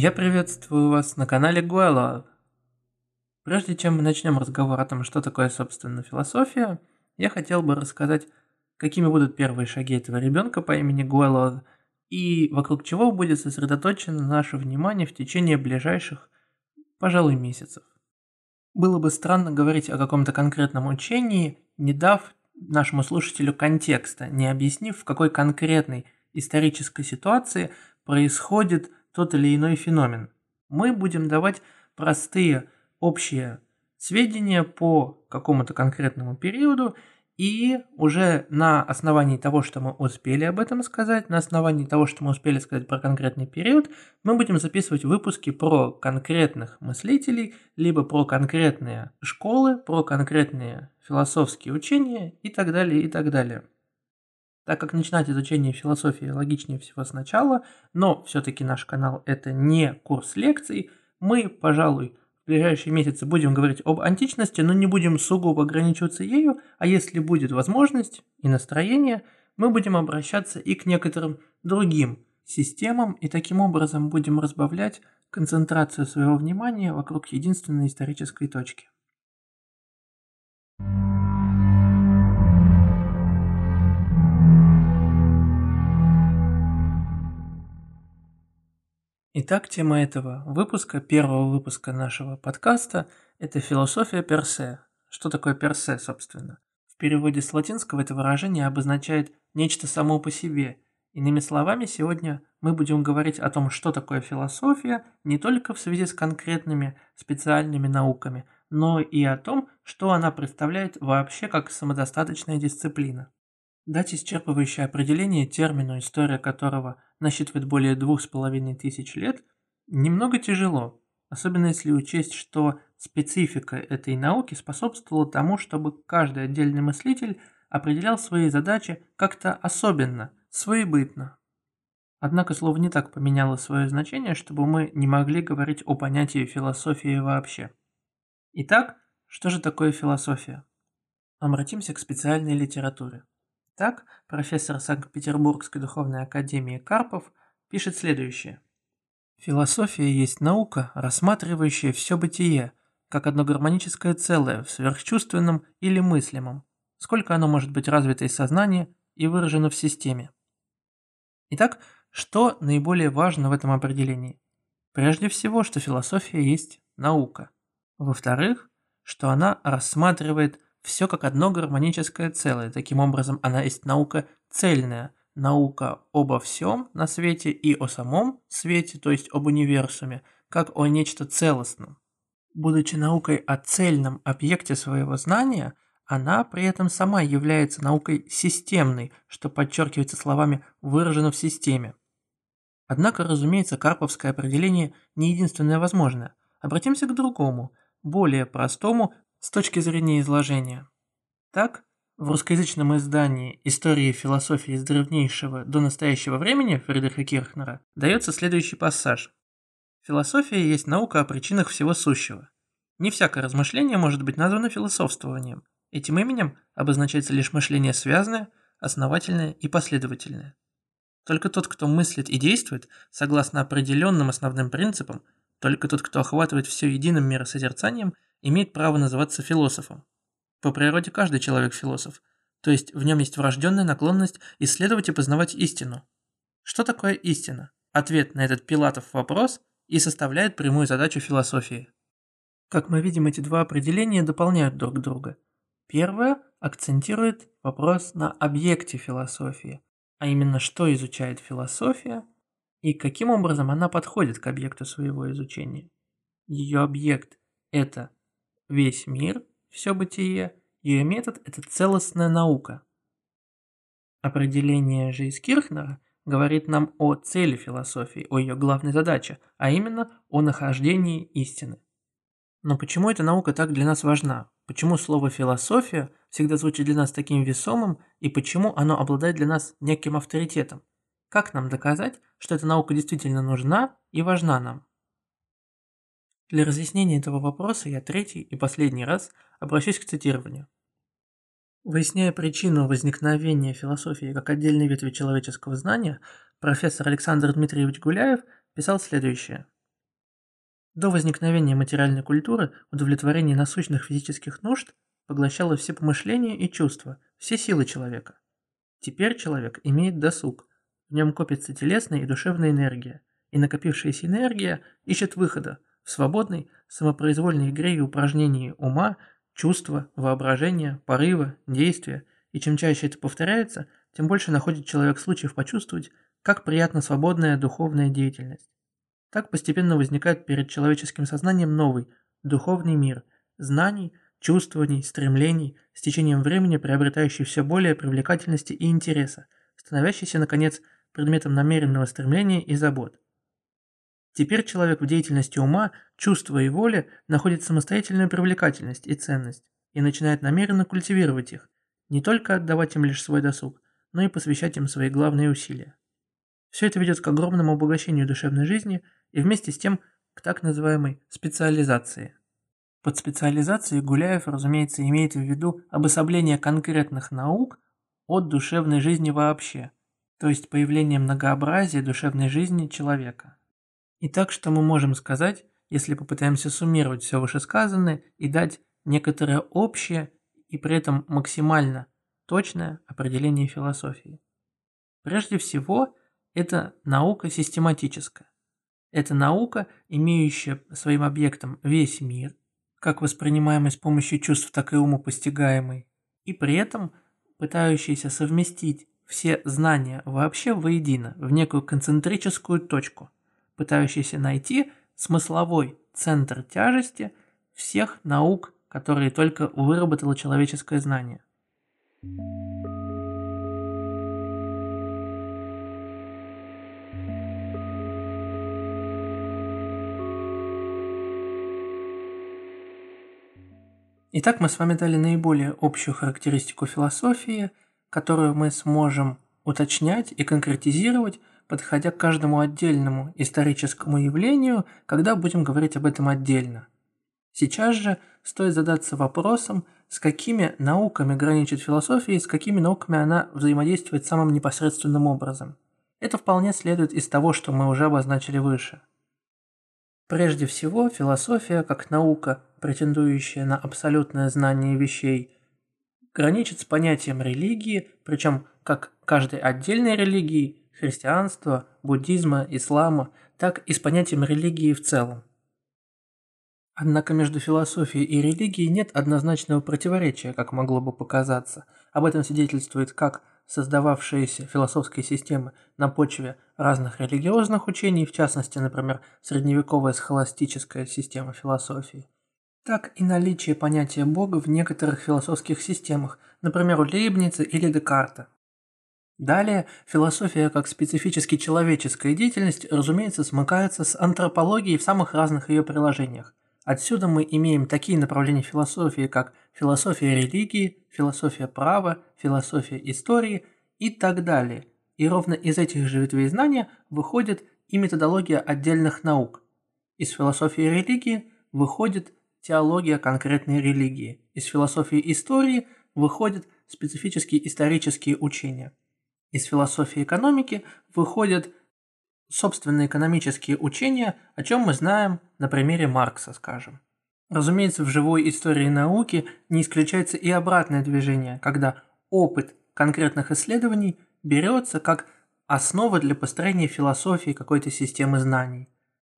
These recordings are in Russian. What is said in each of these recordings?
Я приветствую вас на канале Гуэлла. Прежде чем мы начнем разговор о том, что такое, собственно, философия, я хотел бы рассказать, какими будут первые шаги этого ребенка по имени Гуэлла и вокруг чего будет сосредоточено наше внимание в течение ближайших, пожалуй, месяцев. Было бы странно говорить о каком-то конкретном учении, не дав нашему слушателю контекста, не объяснив, в какой конкретной исторической ситуации происходит тот или иной феномен. Мы будем давать простые общие сведения по какому-то конкретному периоду и уже на основании того, что мы успели об этом сказать, на основании того, что мы успели сказать про конкретный период, мы будем записывать выпуски про конкретных мыслителей, либо про конкретные школы, про конкретные философские учения и так далее, и так далее. Так как начинать изучение философии логичнее всего сначала, но все-таки наш канал это не курс лекций, мы, пожалуй, в ближайшие месяцы будем говорить об античности, но не будем сугубо ограничиваться ею, а если будет возможность и настроение, мы будем обращаться и к некоторым другим системам, и таким образом будем разбавлять концентрацию своего внимания вокруг единственной исторической точки. Итак, тема этого выпуска, первого выпуска нашего подкаста – это философия персе. Что такое персе, собственно? В переводе с латинского это выражение обозначает нечто само по себе. Иными словами, сегодня мы будем говорить о том, что такое философия, не только в связи с конкретными специальными науками, но и о том, что она представляет вообще как самодостаточная дисциплина. Дать исчерпывающее определение термину, история которого насчитывает более двух с половиной тысяч лет, немного тяжело, особенно если учесть, что специфика этой науки способствовала тому, чтобы каждый отдельный мыслитель определял свои задачи как-то особенно, своебытно. Однако слово не так поменяло свое значение, чтобы мы не могли говорить о понятии философии вообще. Итак, что же такое философия? Обратимся к специальной литературе. Так, профессор Санкт-Петербургской духовной академии Карпов пишет следующее. Философия есть наука, рассматривающая все бытие, как одно гармоническое целое в сверхчувственном или мыслимом, сколько оно может быть развито из сознания и выражено в системе. Итак, что наиболее важно в этом определении? Прежде всего, что философия есть наука. Во-вторых, что она рассматривает все как одно гармоническое целое. Таким образом, она есть наука цельная, наука обо всем на свете и о самом свете, то есть об универсуме, как о нечто целостном. Будучи наукой о цельном объекте своего знания, она при этом сама является наукой системной, что подчеркивается словами «выражено в системе». Однако, разумеется, карповское определение не единственное возможное. Обратимся к другому, более простому с точки зрения изложения. Так, в русскоязычном издании «Истории философии с древнейшего до настоящего времени» Фридриха Кирхнера дается следующий пассаж. Философия есть наука о причинах всего сущего. Не всякое размышление может быть названо философствованием. Этим именем обозначается лишь мышление связанное, основательное и последовательное. Только тот, кто мыслит и действует, согласно определенным основным принципам, только тот, кто охватывает все единым миросозерцанием – имеет право называться философом. По природе каждый человек философ, то есть в нем есть врожденная наклонность исследовать и познавать истину. Что такое истина? Ответ на этот Пилатов вопрос и составляет прямую задачу философии. Как мы видим, эти два определения дополняют друг друга. Первое акцентирует вопрос на объекте философии, а именно что изучает философия и каким образом она подходит к объекту своего изучения. Ее объект – это весь мир, все бытие, ее метод – это целостная наука. Определение же из Кирхнера говорит нам о цели философии, о ее главной задаче, а именно о нахождении истины. Но почему эта наука так для нас важна? Почему слово «философия» всегда звучит для нас таким весомым и почему оно обладает для нас неким авторитетом? Как нам доказать, что эта наука действительно нужна и важна нам? Для разъяснения этого вопроса я третий и последний раз обращусь к цитированию. Выясняя причину возникновения философии как отдельной ветви человеческого знания, профессор Александр Дмитриевич Гуляев писал следующее. До возникновения материальной культуры удовлетворение насущных физических нужд поглощало все помышления и чувства, все силы человека. Теперь человек имеет досуг, в нем копится телесная и душевная энергия, и накопившаяся энергия ищет выхода в свободной, самопроизвольной игре и упражнении ума, чувства, воображения, порыва, действия, и чем чаще это повторяется, тем больше находит человек случаев почувствовать, как приятна свободная духовная деятельность. Так постепенно возникает перед человеческим сознанием новый, духовный мир, знаний, чувствований, стремлений, с течением времени приобретающий все более привлекательности и интереса, становящийся, наконец, предметом намеренного стремления и забот. Теперь человек в деятельности ума, чувства и воли находит самостоятельную привлекательность и ценность и начинает намеренно культивировать их, не только отдавать им лишь свой досуг, но и посвящать им свои главные усилия. Все это ведет к огромному обогащению душевной жизни и вместе с тем к так называемой специализации. Под специализацией Гуляев, разумеется, имеет в виду обособление конкретных наук от душевной жизни вообще, то есть появление многообразия душевной жизни человека. Итак, что мы можем сказать, если попытаемся суммировать все вышесказанное и дать некоторое общее и при этом максимально точное определение философии? Прежде всего, это наука систематическая. Это наука, имеющая своим объектом весь мир, как воспринимаемый с помощью чувств, так и умопостигаемый, и при этом пытающийся совместить все знания вообще воедино, в некую концентрическую точку, пытающийся найти смысловой центр тяжести всех наук, которые только выработало человеческое знание. Итак, мы с вами дали наиболее общую характеристику философии, которую мы сможем уточнять и конкретизировать, подходя к каждому отдельному историческому явлению, когда будем говорить об этом отдельно. Сейчас же стоит задаться вопросом, с какими науками граничит философия и с какими науками она взаимодействует самым непосредственным образом. Это вполне следует из того, что мы уже обозначили выше. Прежде всего, философия, как наука, претендующая на абсолютное знание вещей, граничит с понятием религии, причем как каждой отдельной религии, христианства, буддизма, ислама, так и с понятием религии в целом. Однако между философией и религией нет однозначного противоречия, как могло бы показаться. Об этом свидетельствует как создававшиеся философские системы на почве разных религиозных учений, в частности, например, средневековая схоластическая система философии, так и наличие понятия Бога в некоторых философских системах, например, у Лейбница или Декарта. Далее, философия как специфически человеческая деятельность, разумеется, смыкается с антропологией в самых разных ее приложениях. Отсюда мы имеем такие направления философии, как философия религии, философия права, философия истории и так далее. И ровно из этих же ветвей знания выходит и методология отдельных наук. Из философии религии выходит теология конкретной религии. Из философии истории выходят специфические исторические учения. Из философии экономики выходят собственные экономические учения, о чем мы знаем на примере Маркса, скажем. Разумеется, в живой истории науки не исключается и обратное движение, когда опыт конкретных исследований берется как основа для построения философии какой-то системы знаний.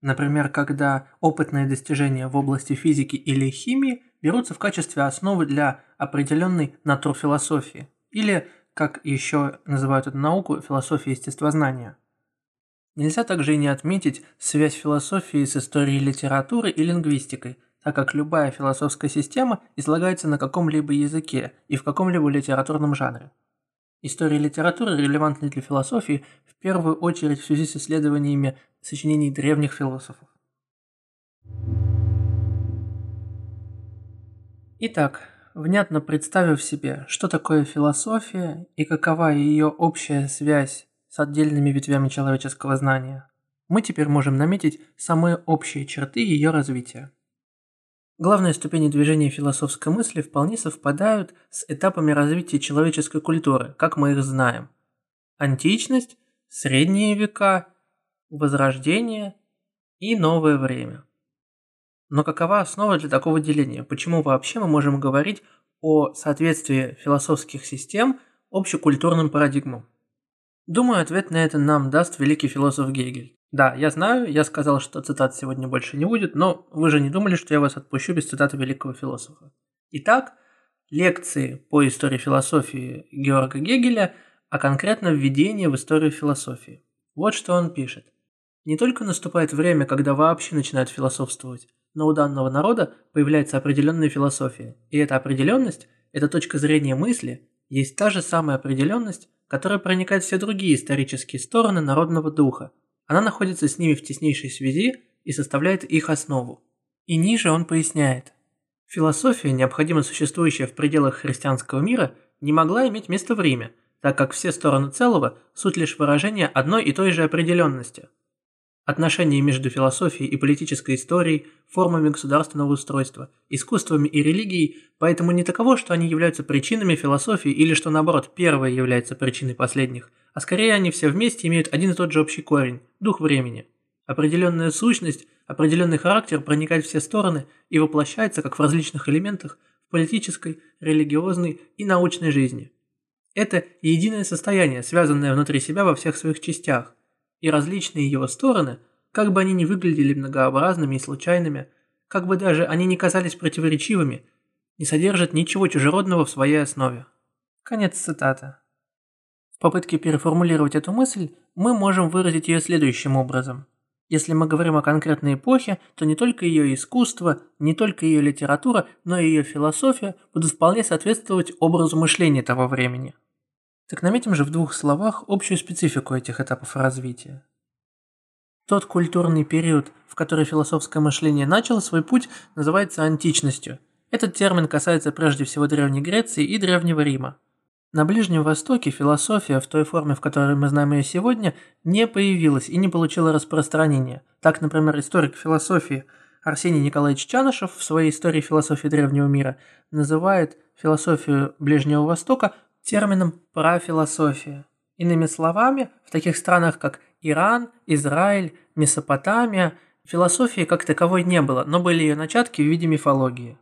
Например, когда опытные достижения в области физики или химии берутся в качестве основы для определенной натурфилософии, или, как еще называют эту науку, философии естествознания. Нельзя также и не отметить связь философии с историей литературы и лингвистикой, так как любая философская система излагается на каком-либо языке и в каком-либо литературном жанре. История литературы релевантна для философии в первую очередь в связи с исследованиями сочинений древних философов. Итак, внятно представив себе, что такое философия и какова ее общая связь с отдельными ветвями человеческого знания, мы теперь можем наметить самые общие черты ее развития. Главные ступени движения философской мысли вполне совпадают с этапами развития человеческой культуры, как мы их знаем. Античность, средние века, возрождение и новое время. Но какова основа для такого деления? Почему вообще мы можем говорить о соответствии философских систем общекультурным парадигмам? Думаю, ответ на это нам даст великий философ Гегель. Да, я знаю, я сказал, что цитат сегодня больше не будет, но вы же не думали, что я вас отпущу без цитаты великого философа. Итак, лекции по истории философии Георга Гегеля, а конкретно введение в историю философии. Вот что он пишет. Не только наступает время, когда вообще начинают философствовать, но у данного народа появляется определенная философия, и эта определенность, эта точка зрения мысли, есть та же самая определенность, которая проникает в все другие исторические стороны народного духа. Она находится с ними в теснейшей связи и составляет их основу. И ниже он поясняет. Философия, необходимо существующая в пределах христианского мира, не могла иметь места в Риме, так как все стороны целого – суть лишь выражения одной и той же определенности – Отношения между философией и политической историей, формами государственного устройства, искусствами и религией поэтому не таково, что они являются причинами философии или что наоборот первое является причиной последних, а скорее они все вместе имеют один и тот же общий корень – дух времени. Определенная сущность, определенный характер проникает в все стороны и воплощается как в различных элементах в политической, религиозной и научной жизни. Это единое состояние, связанное внутри себя во всех своих частях, и различные его стороны, как бы они ни выглядели многообразными и случайными, как бы даже они ни казались противоречивыми, не содержат ничего чужеродного в своей основе. Конец цитаты. В попытке переформулировать эту мысль мы можем выразить ее следующим образом. Если мы говорим о конкретной эпохе, то не только ее искусство, не только ее литература, но и ее философия будут вполне соответствовать образу мышления того времени. Так наметим же в двух словах общую специфику этих этапов развития. Тот культурный период, в который философское мышление начало свой путь, называется античностью. Этот термин касается прежде всего Древней Греции и Древнего Рима. На Ближнем Востоке философия, в той форме, в которой мы знаем ее сегодня, не появилась и не получила распространения. Так, например, историк философии Арсений Николаевич Чанышев в своей истории философии древнего мира называет философию Ближнего Востока термином «парафилософия». Иными словами, в таких странах, как Иран, Израиль, Месопотамия, философии как таковой не было, но были ее начатки в виде мифологии.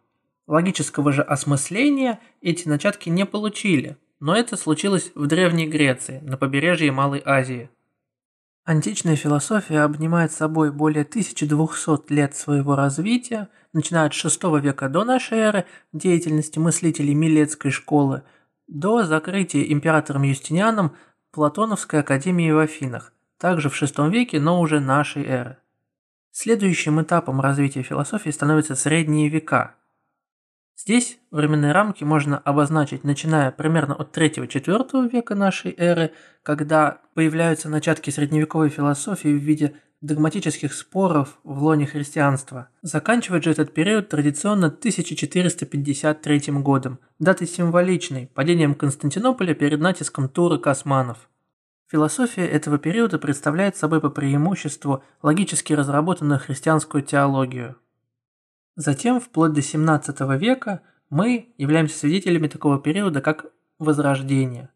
Логического же осмысления эти начатки не получили, но это случилось в Древней Греции, на побережье Малой Азии. Античная философия обнимает собой более 1200 лет своего развития, начиная от VI века до нашей эры, деятельности мыслителей Милецкой школы – до закрытия императором Юстинианом Платоновской академии в Афинах, также в VI веке, но уже нашей эры. Следующим этапом развития философии становятся средние века. Здесь временные рамки можно обозначить, начиная примерно от 3-4 века нашей эры, когда появляются начатки средневековой философии в виде догматических споров в лоне христианства. Заканчивает же этот период традиционно 1453 годом, датой символичной, падением Константинополя перед натиском турок османов. Философия этого периода представляет собой по преимуществу логически разработанную христианскую теологию. Затем, вплоть до 17 века, мы являемся свидетелями такого периода, как Возрождение.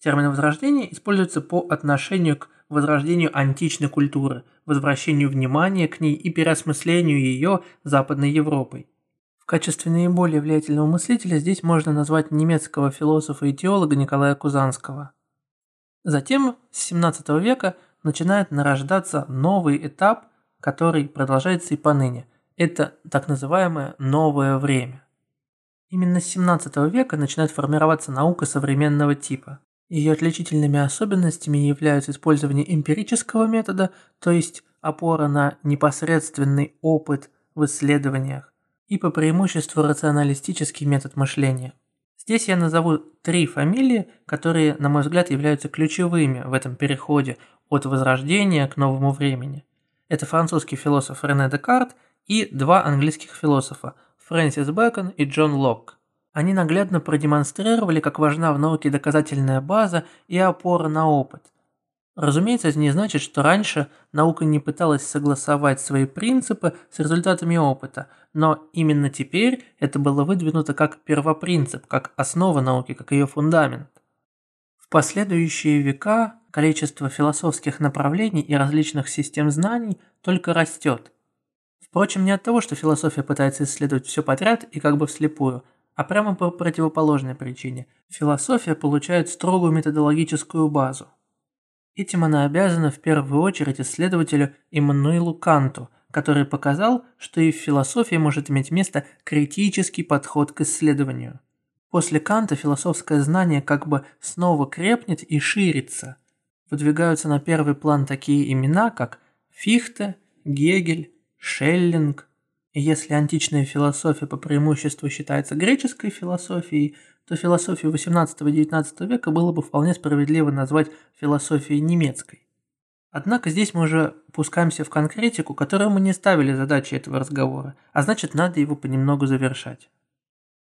Термин «возрождение» используется по отношению к возрождению античной культуры, возвращению внимания к ней и переосмыслению ее Западной Европой. В качестве наиболее влиятельного мыслителя здесь можно назвать немецкого философа и теолога Николая Кузанского. Затем с 17 века начинает нарождаться новый этап, который продолжается и поныне. Это так называемое «новое время». Именно с 17 века начинает формироваться наука современного типа. Ее отличительными особенностями являются использование эмпирического метода, то есть опора на непосредственный опыт в исследованиях, и по преимуществу рационалистический метод мышления. Здесь я назову три фамилии, которые, на мой взгляд, являются ключевыми в этом переходе от возрождения к новому времени. Это французский философ Рене Декарт и два английских философа – Фрэнсис Бэкон и Джон Локк. Они наглядно продемонстрировали, как важна в науке доказательная база и опора на опыт. Разумеется, это не значит, что раньше наука не пыталась согласовать свои принципы с результатами опыта, но именно теперь это было выдвинуто как первопринцип, как основа науки, как ее фундамент. В последующие века количество философских направлений и различных систем знаний только растет – Впрочем, не от того, что философия пытается исследовать все подряд и как бы вслепую, а прямо по противоположной причине. Философия получает строгую методологическую базу. Этим она обязана в первую очередь исследователю Иммануилу Канту, который показал, что и в философии может иметь место критический подход к исследованию. После Канта философское знание как бы снова крепнет и ширится. Выдвигаются на первый план такие имена, как Фихте, Гегель, Шеллинг. Если античная философия по преимуществу считается греческой философией, то философию XVIII-XIX века было бы вполне справедливо назвать философией немецкой. Однако здесь мы уже пускаемся в конкретику, которую мы не ставили задачей этого разговора, а значит надо его понемногу завершать.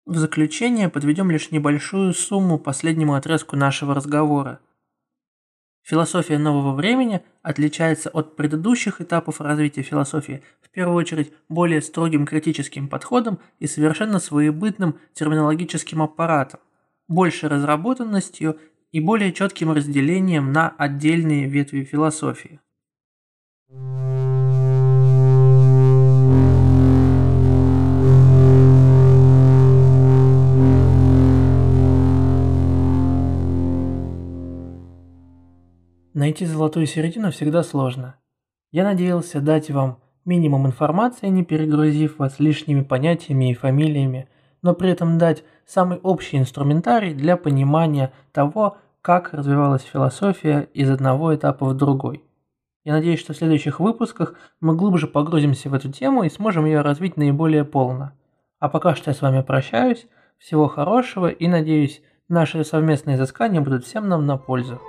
В заключение подведем лишь небольшую сумму последнему отрезку нашего разговора. Философия нового времени отличается от предыдущих этапов развития философии в первую очередь более строгим критическим подходом и совершенно своебытным терминологическим аппаратом, большей разработанностью и более четким разделением на отдельные ветви философии. Найти золотую середину всегда сложно. Я надеялся дать вам минимум информации, не перегрузив вас лишними понятиями и фамилиями, но при этом дать самый общий инструментарий для понимания того, как развивалась философия из одного этапа в другой. Я надеюсь, что в следующих выпусках мы глубже погрузимся в эту тему и сможем ее развить наиболее полно. А пока что я с вами прощаюсь, всего хорошего и надеюсь, наши совместные изыскания будут всем нам на пользу.